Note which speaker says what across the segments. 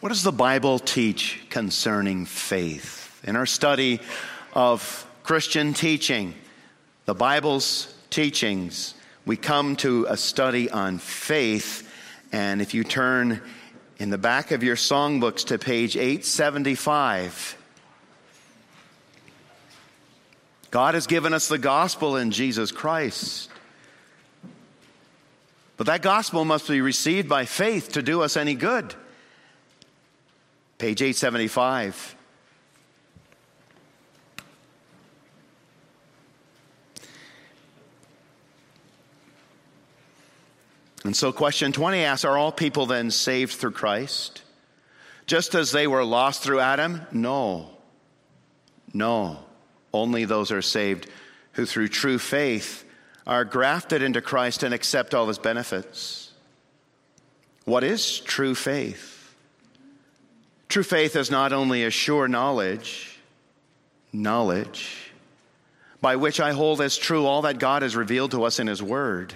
Speaker 1: What does the Bible teach concerning faith? In our study of Christian teaching, the Bible's teachings, we come to a study on faith. And if you turn in the back of your songbooks to page 875, God has given us the gospel in Jesus Christ. But that gospel must be received by faith to do us any good. Page 875. And so, question 20 asks Are all people then saved through Christ? Just as they were lost through Adam? No. No. Only those are saved who, through true faith, are grafted into Christ and accept all his benefits. What is true faith? True faith is not only a sure knowledge, knowledge, by which I hold as true all that God has revealed to us in His Word.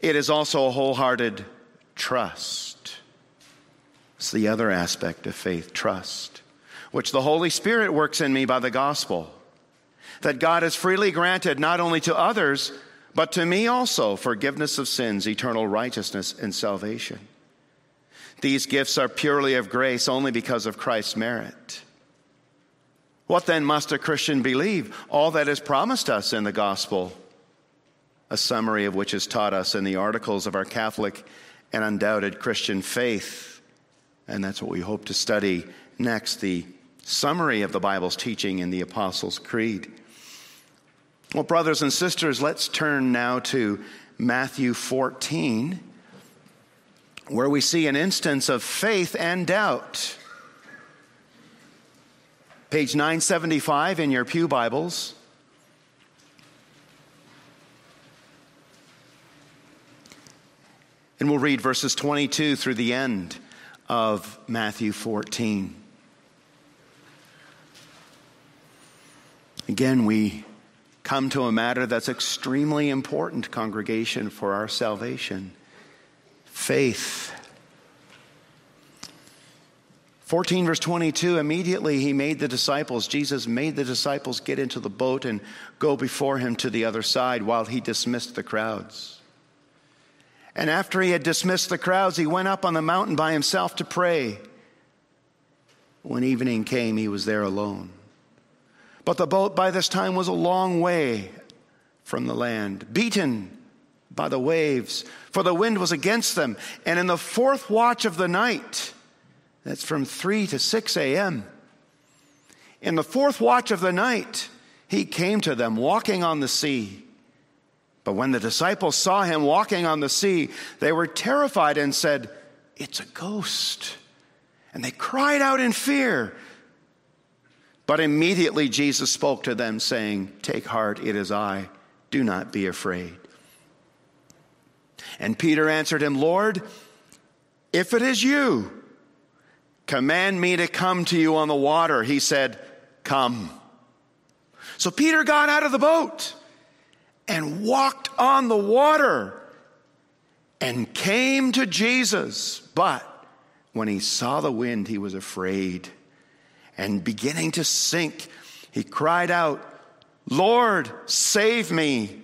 Speaker 1: It is also a wholehearted trust. It's the other aspect of faith, trust, which the Holy Spirit works in me by the gospel. That God has freely granted not only to others, but to me also forgiveness of sins, eternal righteousness, and salvation. These gifts are purely of grace only because of Christ's merit. What then must a Christian believe? All that is promised us in the gospel, a summary of which is taught us in the articles of our Catholic and undoubted Christian faith. And that's what we hope to study next the summary of the Bible's teaching in the Apostles' Creed. Well, brothers and sisters, let's turn now to Matthew 14 where we see an instance of faith and doubt. Page 975 in your Pew Bibles. And we'll read verses 22 through the end of Matthew 14. Again, we come to a matter that's extremely important, congregation, for our salvation faith. 14 verse 22 immediately he made the disciples jesus made the disciples get into the boat and go before him to the other side while he dismissed the crowds. And after he had dismissed the crowds he went up on the mountain by himself to pray. When evening came he was there alone. But the boat by this time was a long way from the land beaten by the waves, for the wind was against them. And in the fourth watch of the night, that's from 3 to 6 a.m., in the fourth watch of the night, he came to them walking on the sea. But when the disciples saw him walking on the sea, they were terrified and said, It's a ghost. And they cried out in fear. But immediately Jesus spoke to them, saying, Take heart, it is I. Do not be afraid. And Peter answered him, Lord, if it is you, command me to come to you on the water. He said, Come. So Peter got out of the boat and walked on the water and came to Jesus. But when he saw the wind, he was afraid. And beginning to sink, he cried out, Lord, save me.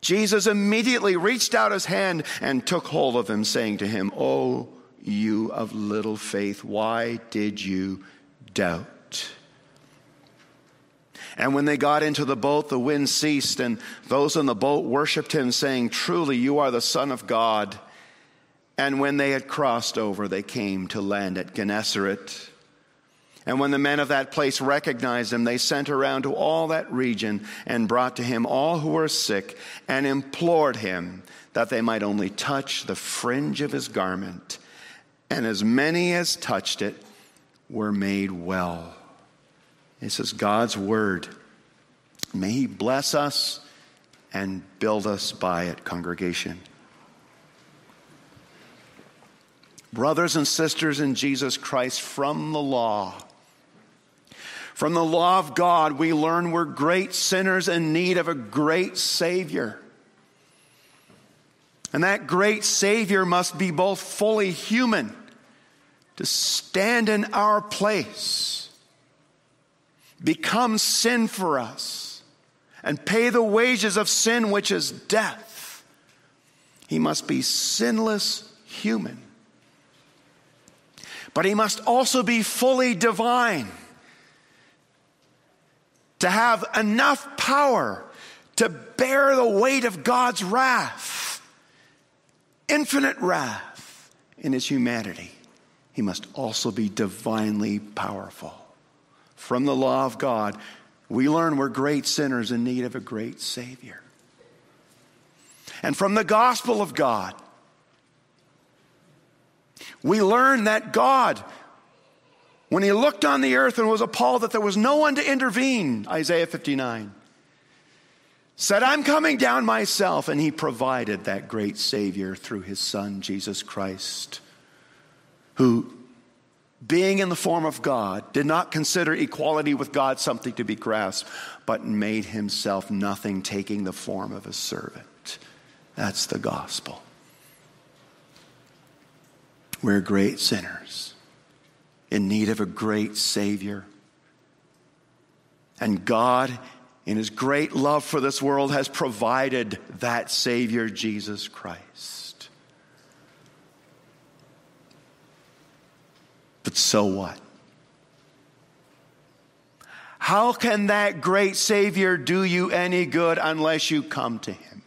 Speaker 1: Jesus immediately reached out his hand and took hold of him, saying to him, Oh, you of little faith, why did you doubt? And when they got into the boat, the wind ceased, and those in the boat worshiped him, saying, Truly, you are the Son of God. And when they had crossed over, they came to land at Gennesaret. And when the men of that place recognized him, they sent around to all that region and brought to him all who were sick and implored him that they might only touch the fringe of his garment. And as many as touched it were made well. This is God's word. May he bless us and build us by it, congregation. Brothers and sisters in Jesus Christ, from the law, from the law of God, we learn we're great sinners in need of a great Savior. And that great Savior must be both fully human to stand in our place, become sin for us, and pay the wages of sin, which is death. He must be sinless human. But he must also be fully divine to have enough power to bear the weight of God's wrath, infinite wrath in his humanity. He must also be divinely powerful. From the law of God, we learn we're great sinners in need of a great Savior. And from the gospel of God, we learn that God, when He looked on the earth and was appalled that there was no one to intervene, Isaiah 59, said, I'm coming down myself. And He provided that great Savior through His Son, Jesus Christ, who, being in the form of God, did not consider equality with God something to be grasped, but made Himself nothing, taking the form of a servant. That's the gospel. We're great sinners in need of a great Savior. And God, in His great love for this world, has provided that Savior, Jesus Christ. But so what? How can that great Savior do you any good unless you come to Him?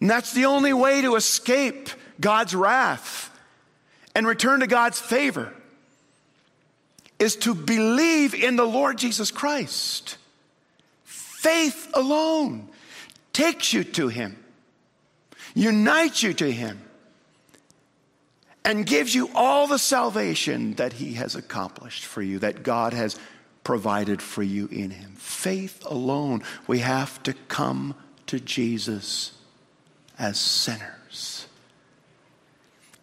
Speaker 1: And that's the only way to escape God's wrath and return to God's favor is to believe in the Lord Jesus Christ. Faith alone takes you to Him, unites you to Him, and gives you all the salvation that He has accomplished for you, that God has provided for you in Him. Faith alone. We have to come to Jesus as sinners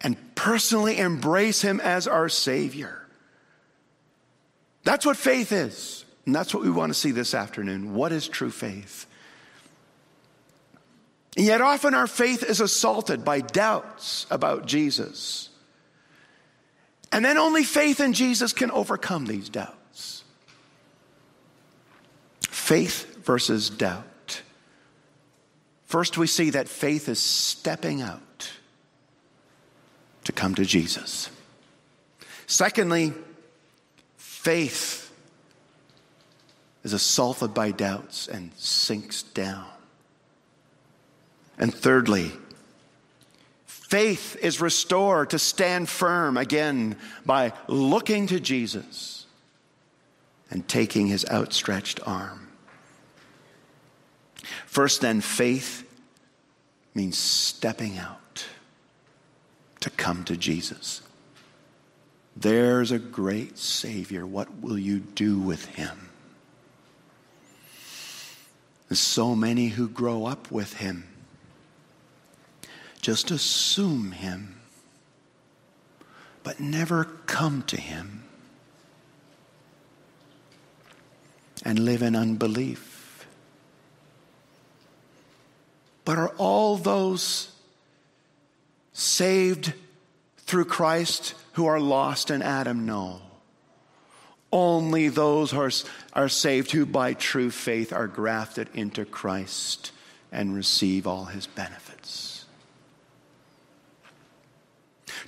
Speaker 1: and personally embrace Him as our Savior. That's what faith is. And that's what we want to see this afternoon. What is true faith? And yet, often our faith is assaulted by doubts about Jesus. And then only faith in Jesus can overcome these doubts. Faith versus doubt. First, we see that faith is stepping out to come to Jesus. Secondly, faith is assaulted by doubts and sinks down. And thirdly, faith is restored to stand firm again by looking to Jesus and taking his outstretched arm. First, then, faith means stepping out to come to Jesus. There's a great Savior. What will you do with him? There's so many who grow up with him just assume him, but never come to him and live in unbelief. But are all those saved through Christ who are lost in Adam? No. Only those are, are saved who by true faith are grafted into Christ and receive all his benefits.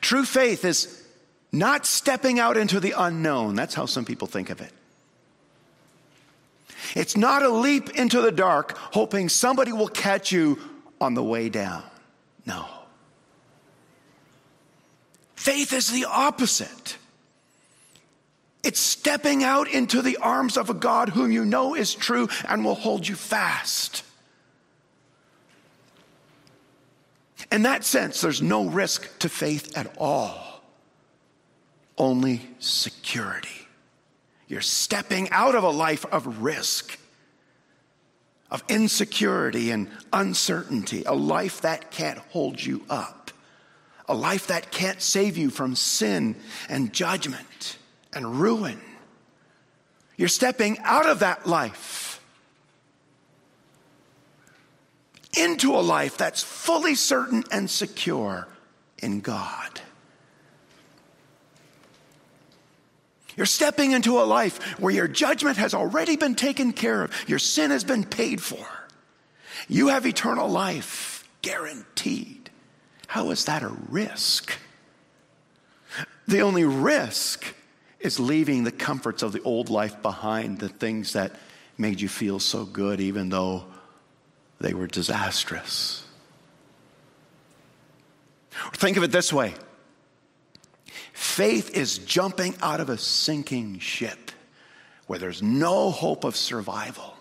Speaker 1: True faith is not stepping out into the unknown. That's how some people think of it. It's not a leap into the dark, hoping somebody will catch you on the way down. No. Faith is the opposite. It's stepping out into the arms of a God whom you know is true and will hold you fast. In that sense, there's no risk to faith at all, only security. You're stepping out of a life of risk, of insecurity and uncertainty, a life that can't hold you up, a life that can't save you from sin and judgment and ruin. You're stepping out of that life into a life that's fully certain and secure in God. You're stepping into a life where your judgment has already been taken care of, your sin has been paid for. You have eternal life guaranteed. How is that a risk? The only risk is leaving the comforts of the old life behind, the things that made you feel so good, even though they were disastrous. Think of it this way faith is jumping out of a sinking ship where there's no hope of survival.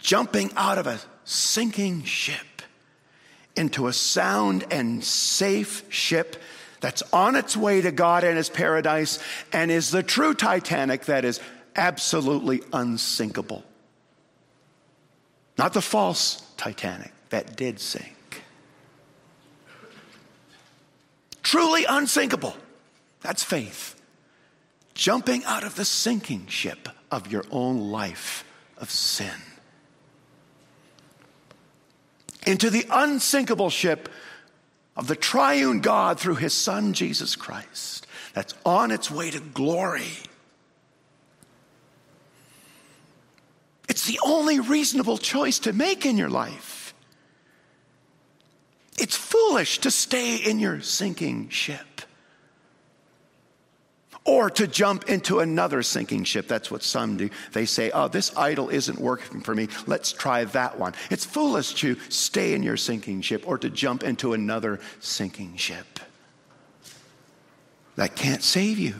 Speaker 1: Jumping out of a sinking ship into a sound and safe ship that's on its way to God and His paradise and is the true Titanic that is absolutely unsinkable. Not the false Titanic that did sink. Truly unsinkable. That's faith. Jumping out of the sinking ship of your own life of sin into the unsinkable ship of the triune God through his Son, Jesus Christ, that's on its way to glory. It's the only reasonable choice to make in your life. It's foolish to stay in your sinking ship or to jump into another sinking ship. That's what some do. They say, Oh, this idol isn't working for me. Let's try that one. It's foolish to stay in your sinking ship or to jump into another sinking ship. That can't save you.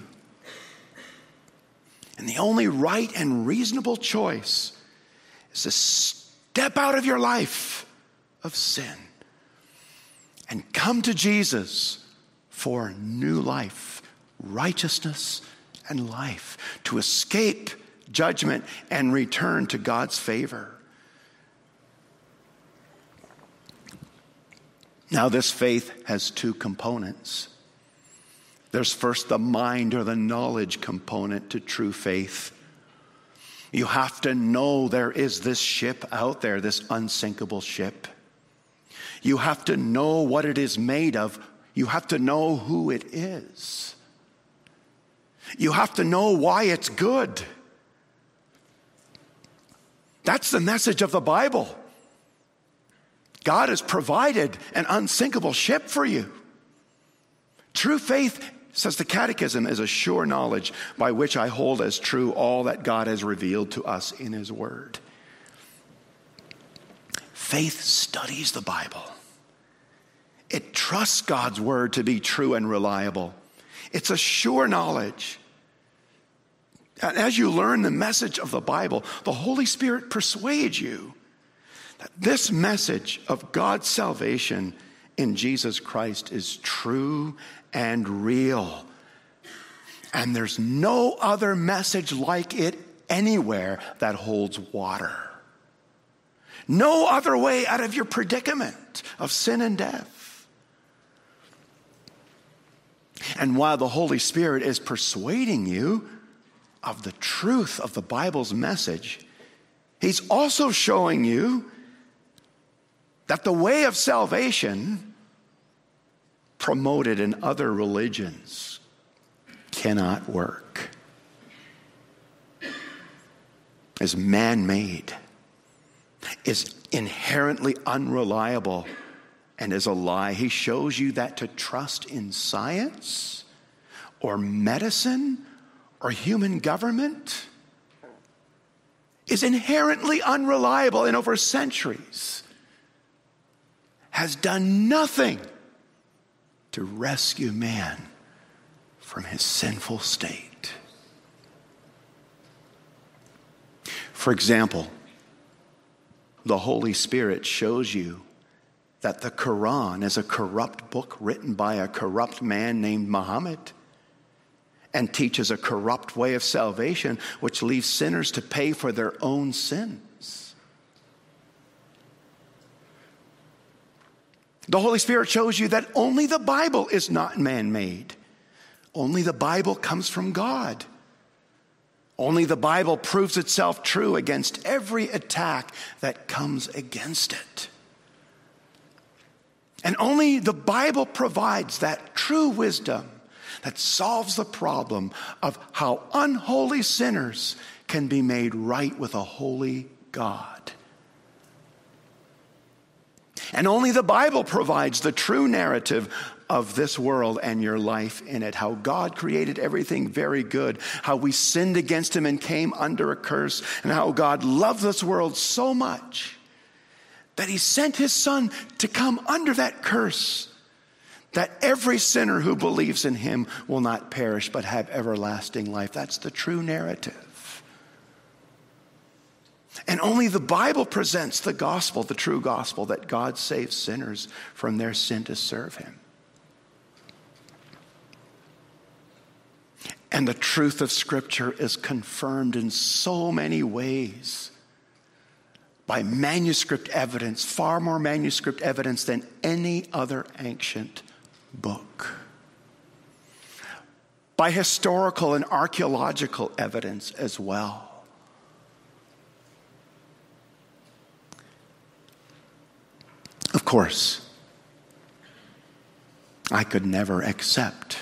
Speaker 1: And the only right and reasonable choice is to step out of your life of sin and come to Jesus for new life righteousness and life, to escape judgment and return to God's favor. Now, this faith has two components. There's first the mind or the knowledge component to true faith. You have to know there is this ship out there, this unsinkable ship. You have to know what it is made of. You have to know who it is. You have to know why it's good. That's the message of the Bible. God has provided an unsinkable ship for you. True faith, says the Catechism, is a sure knowledge by which I hold as true all that God has revealed to us in His Word. Faith studies the Bible, it trusts God's Word to be true and reliable. It's a sure knowledge. And as you learn the message of the Bible, the Holy Spirit persuades you that this message of God's salvation in Jesus Christ is true and real. And there's no other message like it anywhere that holds water. No other way out of your predicament of sin and death. And while the Holy Spirit is persuading you, of the truth of the Bible's message, he's also showing you that the way of salvation promoted in other religions cannot work, is man made, is inherently unreliable, and is a lie. He shows you that to trust in science or medicine or human government is inherently unreliable and over centuries has done nothing to rescue man from his sinful state. For example, the Holy Spirit shows you that the Quran is a corrupt book written by a corrupt man named Muhammad and teaches a corrupt way of salvation, which leaves sinners to pay for their own sins. The Holy Spirit shows you that only the Bible is not man made, only the Bible comes from God. Only the Bible proves itself true against every attack that comes against it. And only the Bible provides that true wisdom that solves the problem of how unholy sinners can be made right with a holy God. And only the Bible provides the true narrative of this world and your life in it. How God created everything very good, how we sinned against Him and came under a curse, and how God loved this world so much that He sent His Son to come under that curse. That every sinner who believes in him will not perish but have everlasting life. That's the true narrative. And only the Bible presents the gospel, the true gospel, that God saves sinners from their sin to serve Him. And the truth of Scripture is confirmed in so many ways by manuscript evidence, far more manuscript evidence than any other ancient book. By historical and archaeological evidence as well. Of course, I could never accept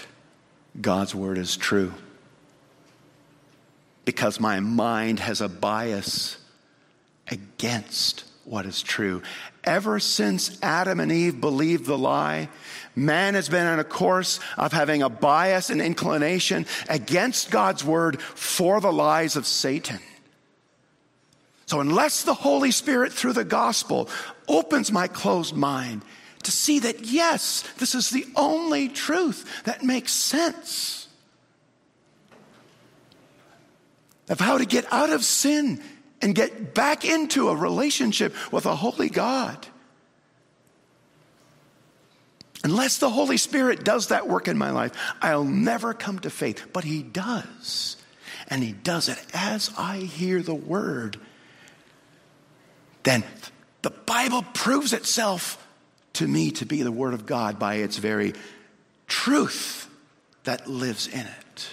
Speaker 1: God's word is true because my mind has a bias against what is true. Ever since Adam and Eve believed the lie, man has been on a course of having a bias and inclination against God's word for the lies of Satan. So, unless the Holy Spirit, through the gospel, opens my closed mind to see that, yes, this is the only truth that makes sense of how to get out of sin and get back into a relationship with a holy God. Unless the Holy Spirit does that work in my life, I'll never come to faith. But He does. And He does it as I hear the word then the Bible proves itself to me to be the Word of God by its very truth that lives in it.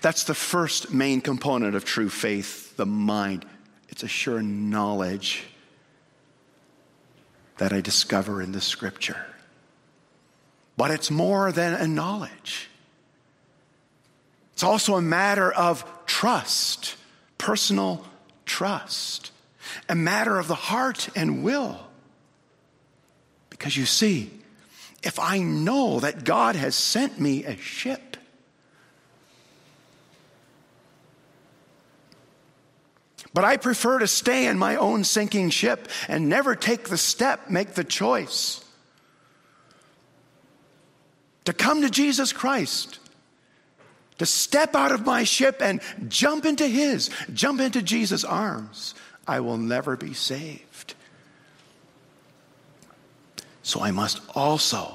Speaker 1: That's the first main component of true faith, the mind. It's a sure knowledge that I discover in the scripture. But it's more than a knowledge. It's also a matter of trust, personal trust, a matter of the heart and will. Because you see, if I know that God has sent me a ship, but I prefer to stay in my own sinking ship and never take the step, make the choice to come to Jesus Christ to step out of my ship and jump into His, jump into Jesus' arms, I will never be saved. So I must also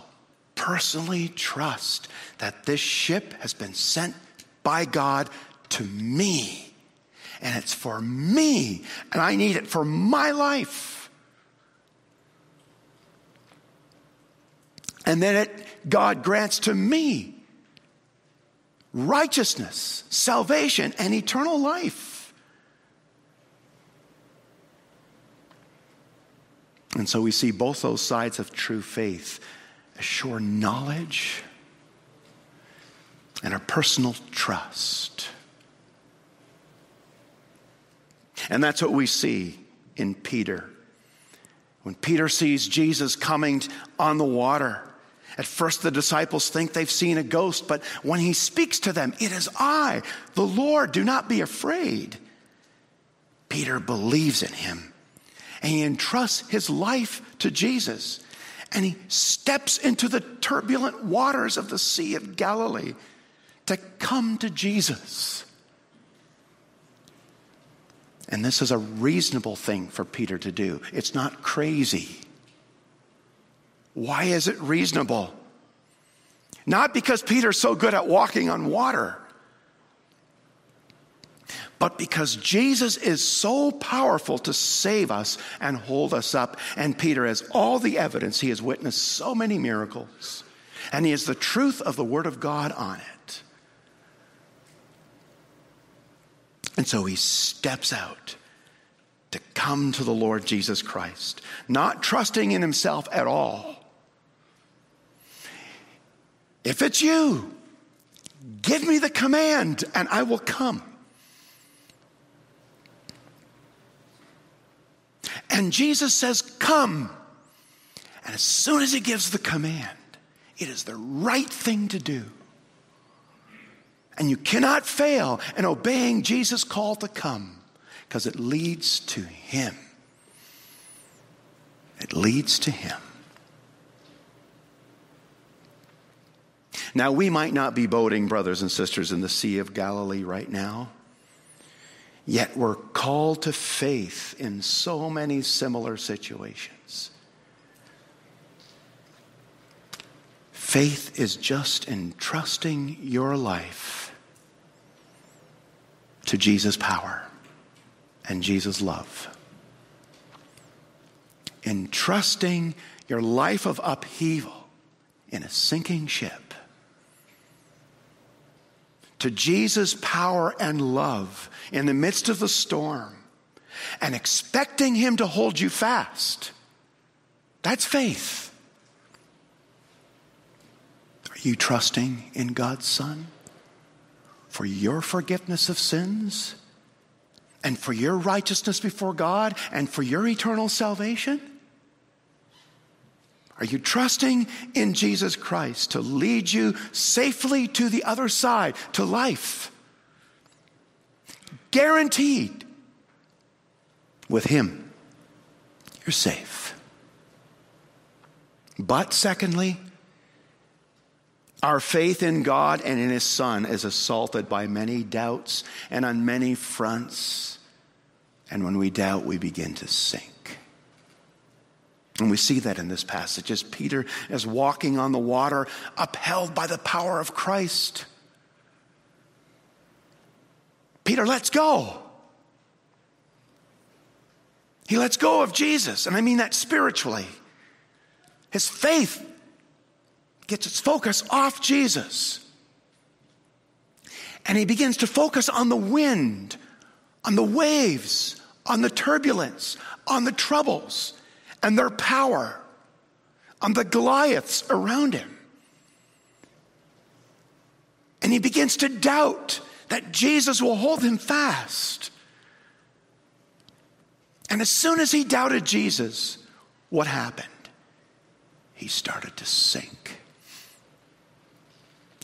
Speaker 1: personally trust that this ship has been sent by God to me. And it's for me, and I need it for my life. And then it, God grants to me righteousness, salvation, and eternal life. And so we see both those sides of true faith a sure knowledge and a personal trust. And that's what we see in Peter. When Peter sees Jesus coming on the water, at first, the disciples think they've seen a ghost, but when he speaks to them, it is I, the Lord, do not be afraid. Peter believes in him and he entrusts his life to Jesus and he steps into the turbulent waters of the Sea of Galilee to come to Jesus. And this is a reasonable thing for Peter to do, it's not crazy. Why is it reasonable? Not because Peter's so good at walking on water, but because Jesus is so powerful to save us and hold us up. And Peter has all the evidence. He has witnessed so many miracles, and he has the truth of the Word of God on it. And so he steps out to come to the Lord Jesus Christ, not trusting in himself at all. If it's you, give me the command and I will come. And Jesus says, Come. And as soon as he gives the command, it is the right thing to do. And you cannot fail in obeying Jesus' call to come because it leads to Him. It leads to Him. Now, we might not be boating, brothers and sisters, in the Sea of Galilee right now, yet we're called to faith in so many similar situations. Faith is just entrusting your life to Jesus' power and Jesus' love. Entrusting your life of upheaval in a sinking ship to Jesus' power and love in the midst of the storm and expecting Him to hold you fast. That's faith. Are you trusting in God's Son for your forgiveness of sins and for your righteousness before God and for your eternal salvation? Are you trusting in Jesus Christ to lead you safely to the other side, to life? Guaranteed. With Him, you're safe. But secondly, our faith in God and in His Son is assaulted by many doubts and on many fronts. And when we doubt, we begin to sink. And we see that in this passage as Peter is walking on the water, upheld by the power of Christ. Peter lets go. He lets go of Jesus, and I mean that spiritually. His faith gets its focus off Jesus. And he begins to focus on the wind, on the waves, on the turbulence, on the troubles and their power on the Goliaths around him. And he begins to doubt that Jesus will hold him fast. And as soon as he doubted Jesus, what happened? He started to sink.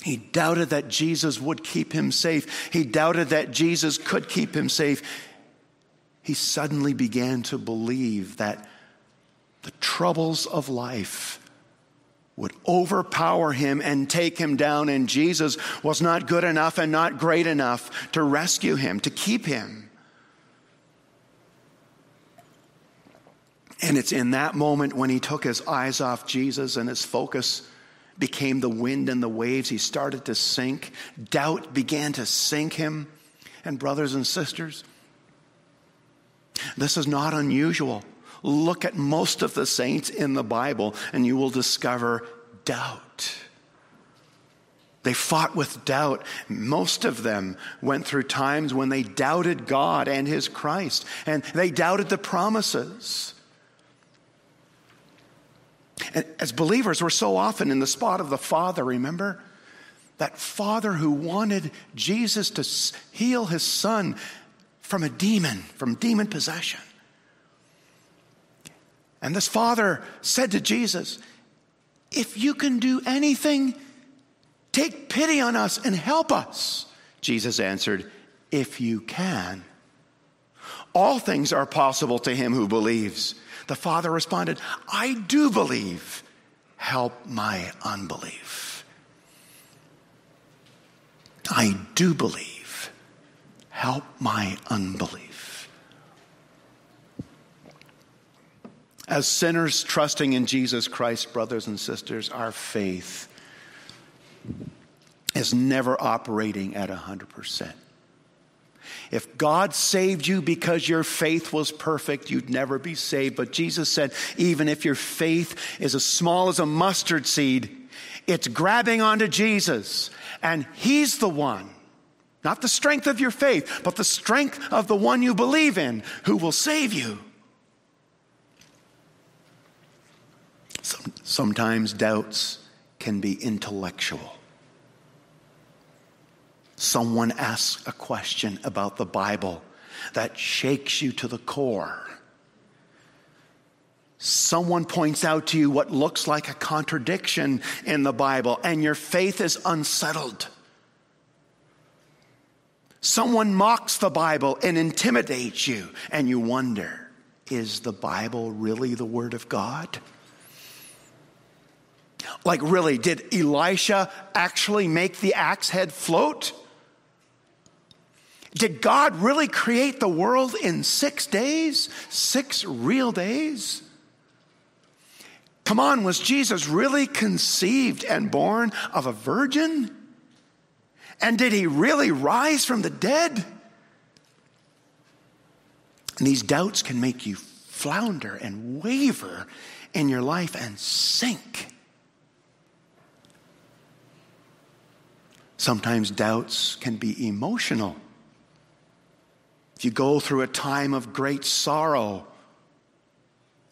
Speaker 1: He doubted that Jesus would keep him safe. He doubted that Jesus could keep him safe. He suddenly began to believe that the troubles of life would overpower him and take him down, and Jesus was not good enough and not great enough to rescue him, to keep him. And it's in that moment when he took his eyes off Jesus and his focus became the wind and the waves. He started to sink. Doubt began to sink him. And, brothers and sisters, this is not unusual. Look at most of the saints in the Bible, and you will discover doubt. They fought with doubt. Most of them went through times when they doubted God and His Christ, and they doubted the promises. And as believers, we're so often in the spot of the Father, remember? That Father who wanted Jesus to heal his son from a demon, from demon possession. And this father said to Jesus, If you can do anything, take pity on us and help us. Jesus answered, If you can. All things are possible to him who believes. The father responded, I do believe. Help my unbelief. I do believe. Help my unbelief. As sinners trusting in Jesus Christ, brothers and sisters, our faith is never operating at 100%. If God saved you because your faith was perfect, you'd never be saved. But Jesus said, even if your faith is as small as a mustard seed, it's grabbing onto Jesus, and He's the one Not the strength of your faith, but the strength of the one you believe in who will save you. Some, sometimes doubts can be intellectual. Someone asks a question about the Bible that shakes you to the core. Someone points out to you what looks like a contradiction in the Bible, and your faith is unsettled. Someone mocks the Bible and intimidates you, and you wonder is the Bible really the Word of God? Like, really, did Elisha actually make the axe head float? Did God really create the world in six days? Six real days? Come on, was Jesus really conceived and born of a virgin? And did he really rise from the dead? And these doubts can make you flounder and waver in your life and sink. Sometimes doubts can be emotional. If you go through a time of great sorrow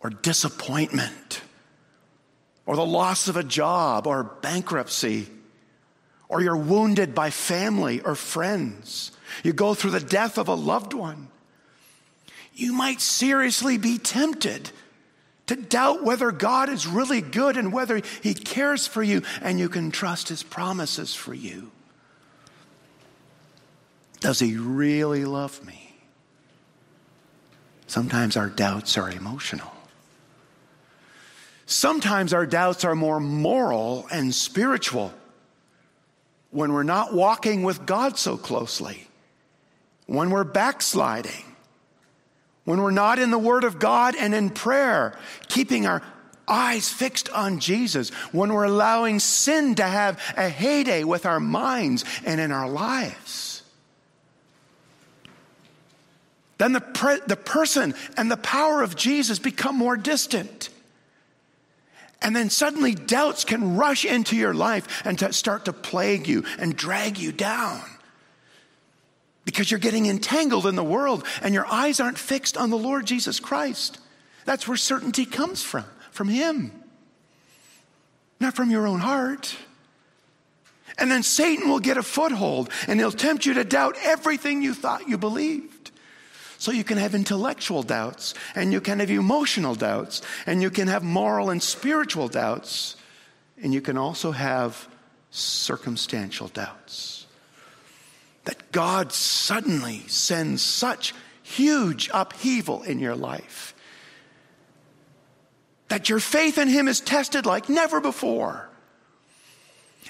Speaker 1: or disappointment, or the loss of a job or bankruptcy, or you're wounded by family or friends, you go through the death of a loved one, you might seriously be tempted to doubt whether God is really good and whether He cares for you and you can trust His promises for you. Does He really love me? Sometimes our doubts are emotional. Sometimes our doubts are more moral and spiritual when we're not walking with God so closely, when we're backsliding, when we're not in the Word of God and in prayer, keeping our eyes fixed on Jesus, when we're allowing sin to have a heyday with our minds and in our lives. Then the, pre- the person and the power of Jesus become more distant. And then suddenly doubts can rush into your life and start to plague you and drag you down. Because you're getting entangled in the world and your eyes aren't fixed on the Lord Jesus Christ. That's where certainty comes from, from Him, not from your own heart. And then Satan will get a foothold and he'll tempt you to doubt everything you thought you believed. So you can have intellectual doubts, and you can have emotional doubts, and you can have moral and spiritual doubts, and you can also have circumstantial doubts. That God suddenly sends such huge upheaval in your life that your faith in Him is tested like never before.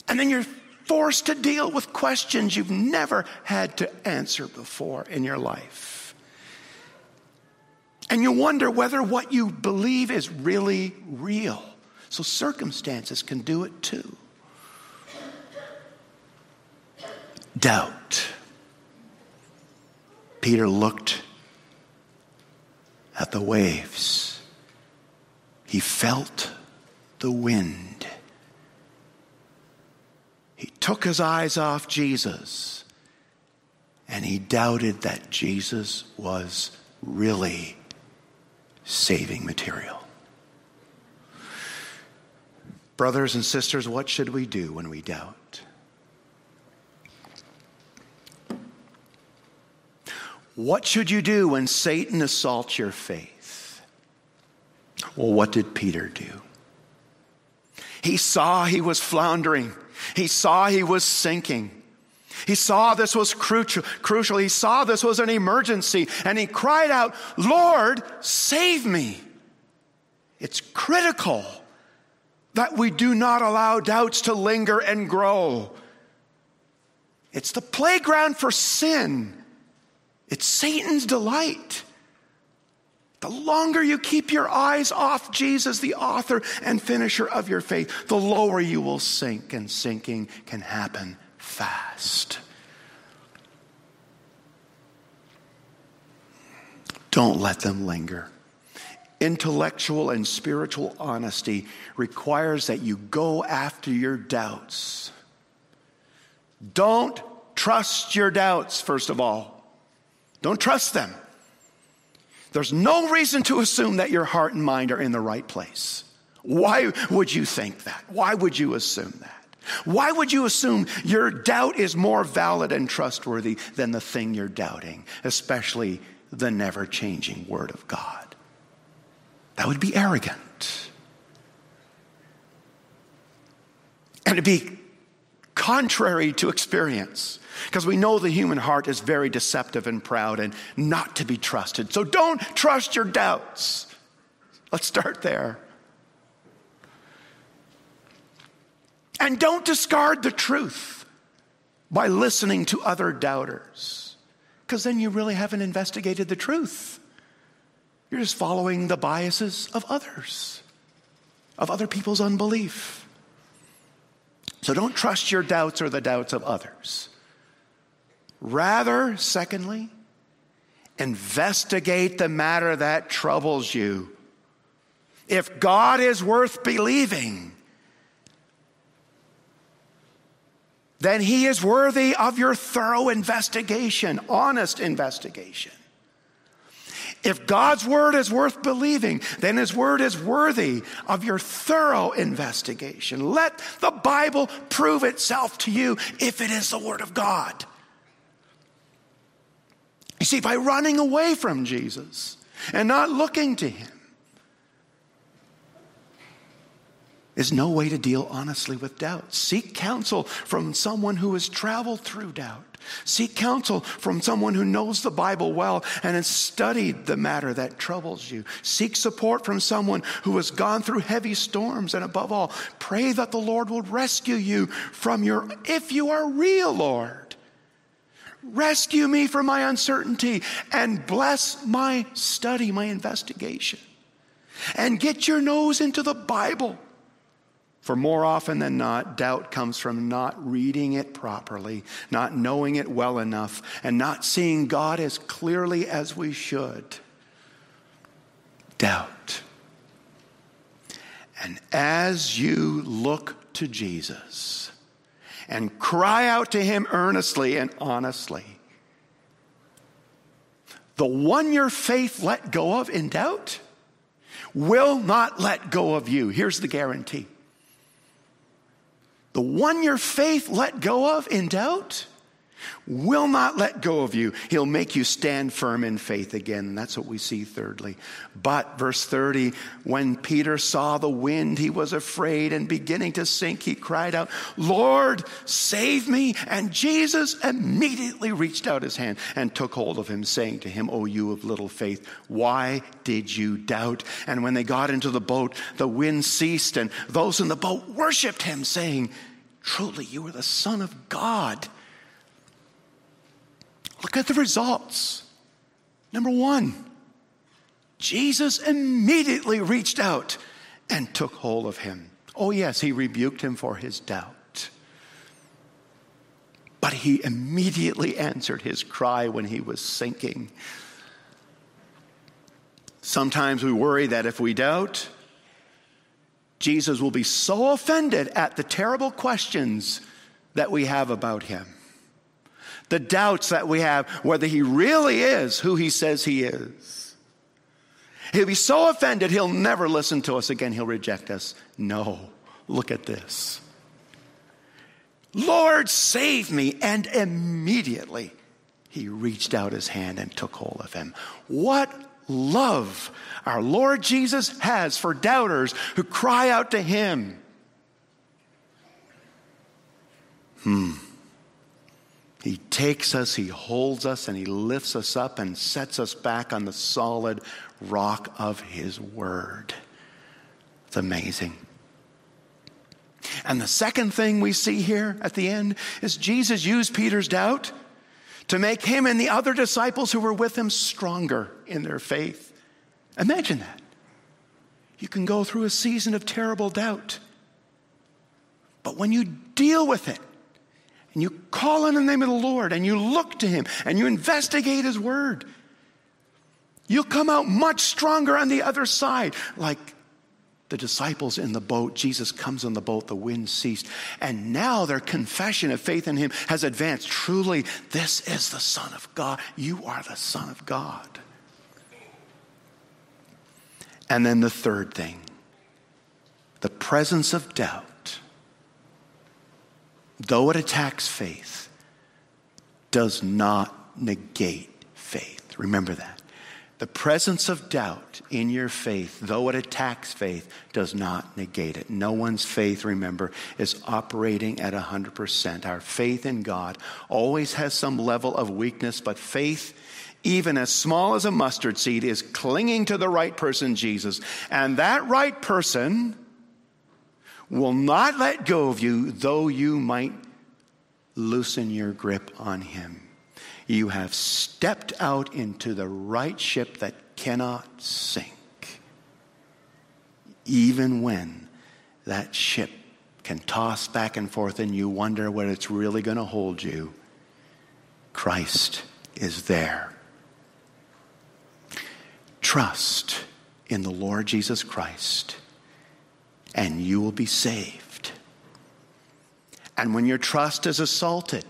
Speaker 1: And then you're forced to deal with questions you've never had to answer before in your life. And you wonder whether what you believe is really real. So circumstances can do it too. Doubt. Peter looked at the waves. He felt the wind. He took his eyes off Jesus and he doubted that Jesus was really saving material. Brothers and sisters, what should we do when we doubt? What should you do when Satan assaults your faith? Well, what did Peter do? He saw he was floundering. He saw he was sinking. He saw this was crucial, crucial. He saw this was an emergency and he cried out, Lord, save me. It's critical that we do not allow doubts to linger and grow. It's the playground for sin. It's Satan's delight. The longer you keep your eyes off Jesus, the author and finisher of your faith, the lower you will sink, and sinking can happen fast. Don't let them linger. Intellectual and spiritual honesty requires that you go after your doubts. Don't trust your doubts, first of all. Don't trust them. There's no reason to assume that your heart and mind are in the right place. Why would you think that? Why would you assume that? Why would you assume your doubt is more valid and trustworthy than the thing you're doubting, especially the never changing Word of God? That would be arrogant. And to be contrary to experience. Because we know the human heart is very deceptive and proud and not to be trusted. So don't trust your doubts. Let's start there. And don't discard the truth by listening to other doubters, because then you really haven't investigated the truth. You're just following the biases of others, of other people's unbelief. So don't trust your doubts or the doubts of others. Rather, secondly, investigate the matter that troubles you. If God is worth believing, then he is worthy of your thorough investigation, honest investigation. If God's word is worth believing, then his word is worthy of your thorough investigation. Let the Bible prove itself to you if it is the word of God. You see, by running away from Jesus and not looking to him, is no way to deal honestly with doubt. Seek counsel from someone who has traveled through doubt. Seek counsel from someone who knows the Bible well and has studied the matter that troubles you. Seek support from someone who has gone through heavy storms. And above all, pray that the Lord will rescue you from your, if you are real, Lord. Rescue me from my uncertainty and bless my study, my investigation. And get your nose into the Bible for more often than not, doubt comes from not reading it properly, not knowing it well enough, and not seeing God as clearly as we should. Doubt. And as you look to Jesus and cry out to Him earnestly and honestly, the one your faith let go of in doubt will not let go of you. Here's the guarantee the one your faith let go of in doubt will not let go of you. He'll make you stand firm in faith again. That's what we see thirdly. But, verse 30, when Peter saw the wind, he was afraid and beginning to sink, he cried out, Lord, save me. And Jesus immediately reached out his hand and took hold of him, saying to him, O you of little faith, why did you doubt? And when they got into the boat, the wind ceased, and those in the boat worshiped him, saying, Truly, you are the Son of God. Look at the results. Number one, Jesus immediately reached out and took hold of him. Oh, yes, he rebuked him for his doubt. But he immediately answered his cry when he was sinking. Sometimes we worry that if we doubt, Jesus will be so offended at the terrible questions that we have about him. The doubts that we have whether he really is who he says he is. He'll be so offended, he'll never listen to us again. He'll reject us. No, look at this. Lord, save me. And immediately he reached out his hand and took hold of him. What love our Lord Jesus has for doubters who cry out to him. Hmm. He takes us, he holds us, and he lifts us up and sets us back on the solid rock of his word. It's amazing. And the second thing we see here at the end is Jesus used Peter's doubt to make him and the other disciples who were with him stronger in their faith. Imagine that. You can go through a season of terrible doubt. But when you deal with it, and you call on the name of the Lord, and you look to Him, and you investigate His Word, you'll come out much stronger on the other side, like the disciples in the boat. Jesus comes on the boat, the wind ceased. And now their confession of faith in him has advanced. Truly, this is the Son of God. You are the Son of God. And then the third thing the presence of doubt, though it attacks faith, does not negate faith. Remember that. The presence of doubt in your faith, though it attacks faith, does not negate it. No one's faith, remember, is operating at 100%. Our faith in God always has some level of weakness, but faith, even as small as a mustard seed, is clinging to the right person, Jesus. And that right person will not let go of you, though you might loosen your grip on him. You have stepped out into the right ship that cannot sink. Even when that ship can toss back and forth and you wonder what it's really going to hold you, Christ is there. Trust in the Lord Jesus Christ, and you will be saved. And when your trust is assaulted,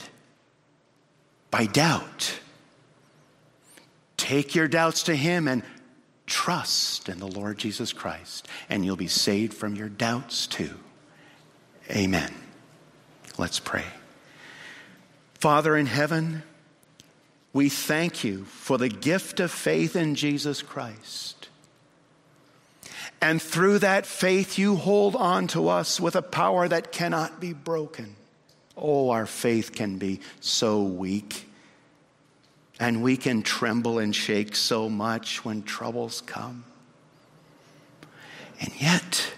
Speaker 1: by doubt. Take your doubts to Him and trust in the Lord Jesus Christ, and you'll be saved from your doubts too. Amen. Let's pray. Father in heaven, we thank you for the gift of faith in Jesus Christ. And through that faith, you hold on to us with a power that cannot be broken. Oh, our faith can be so weak. And we can tremble and shake so much when troubles come. And yet,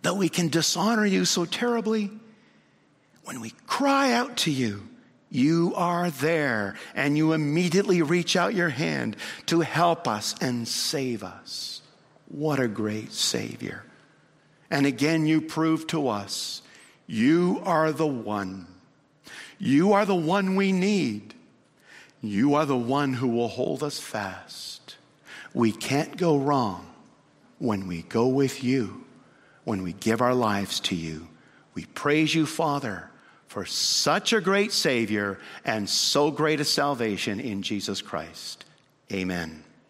Speaker 1: though we can dishonor you so terribly, when we cry out to you, you are there and you immediately reach out your hand to help us and save us. What a great Savior. And again, you prove to us you are the one. You are the one we need. You are the one who will hold us fast. We can't go wrong when we go with you, when we give our lives to you. We praise you, Father, for such a great Savior and so great a salvation in Jesus Christ. Amen.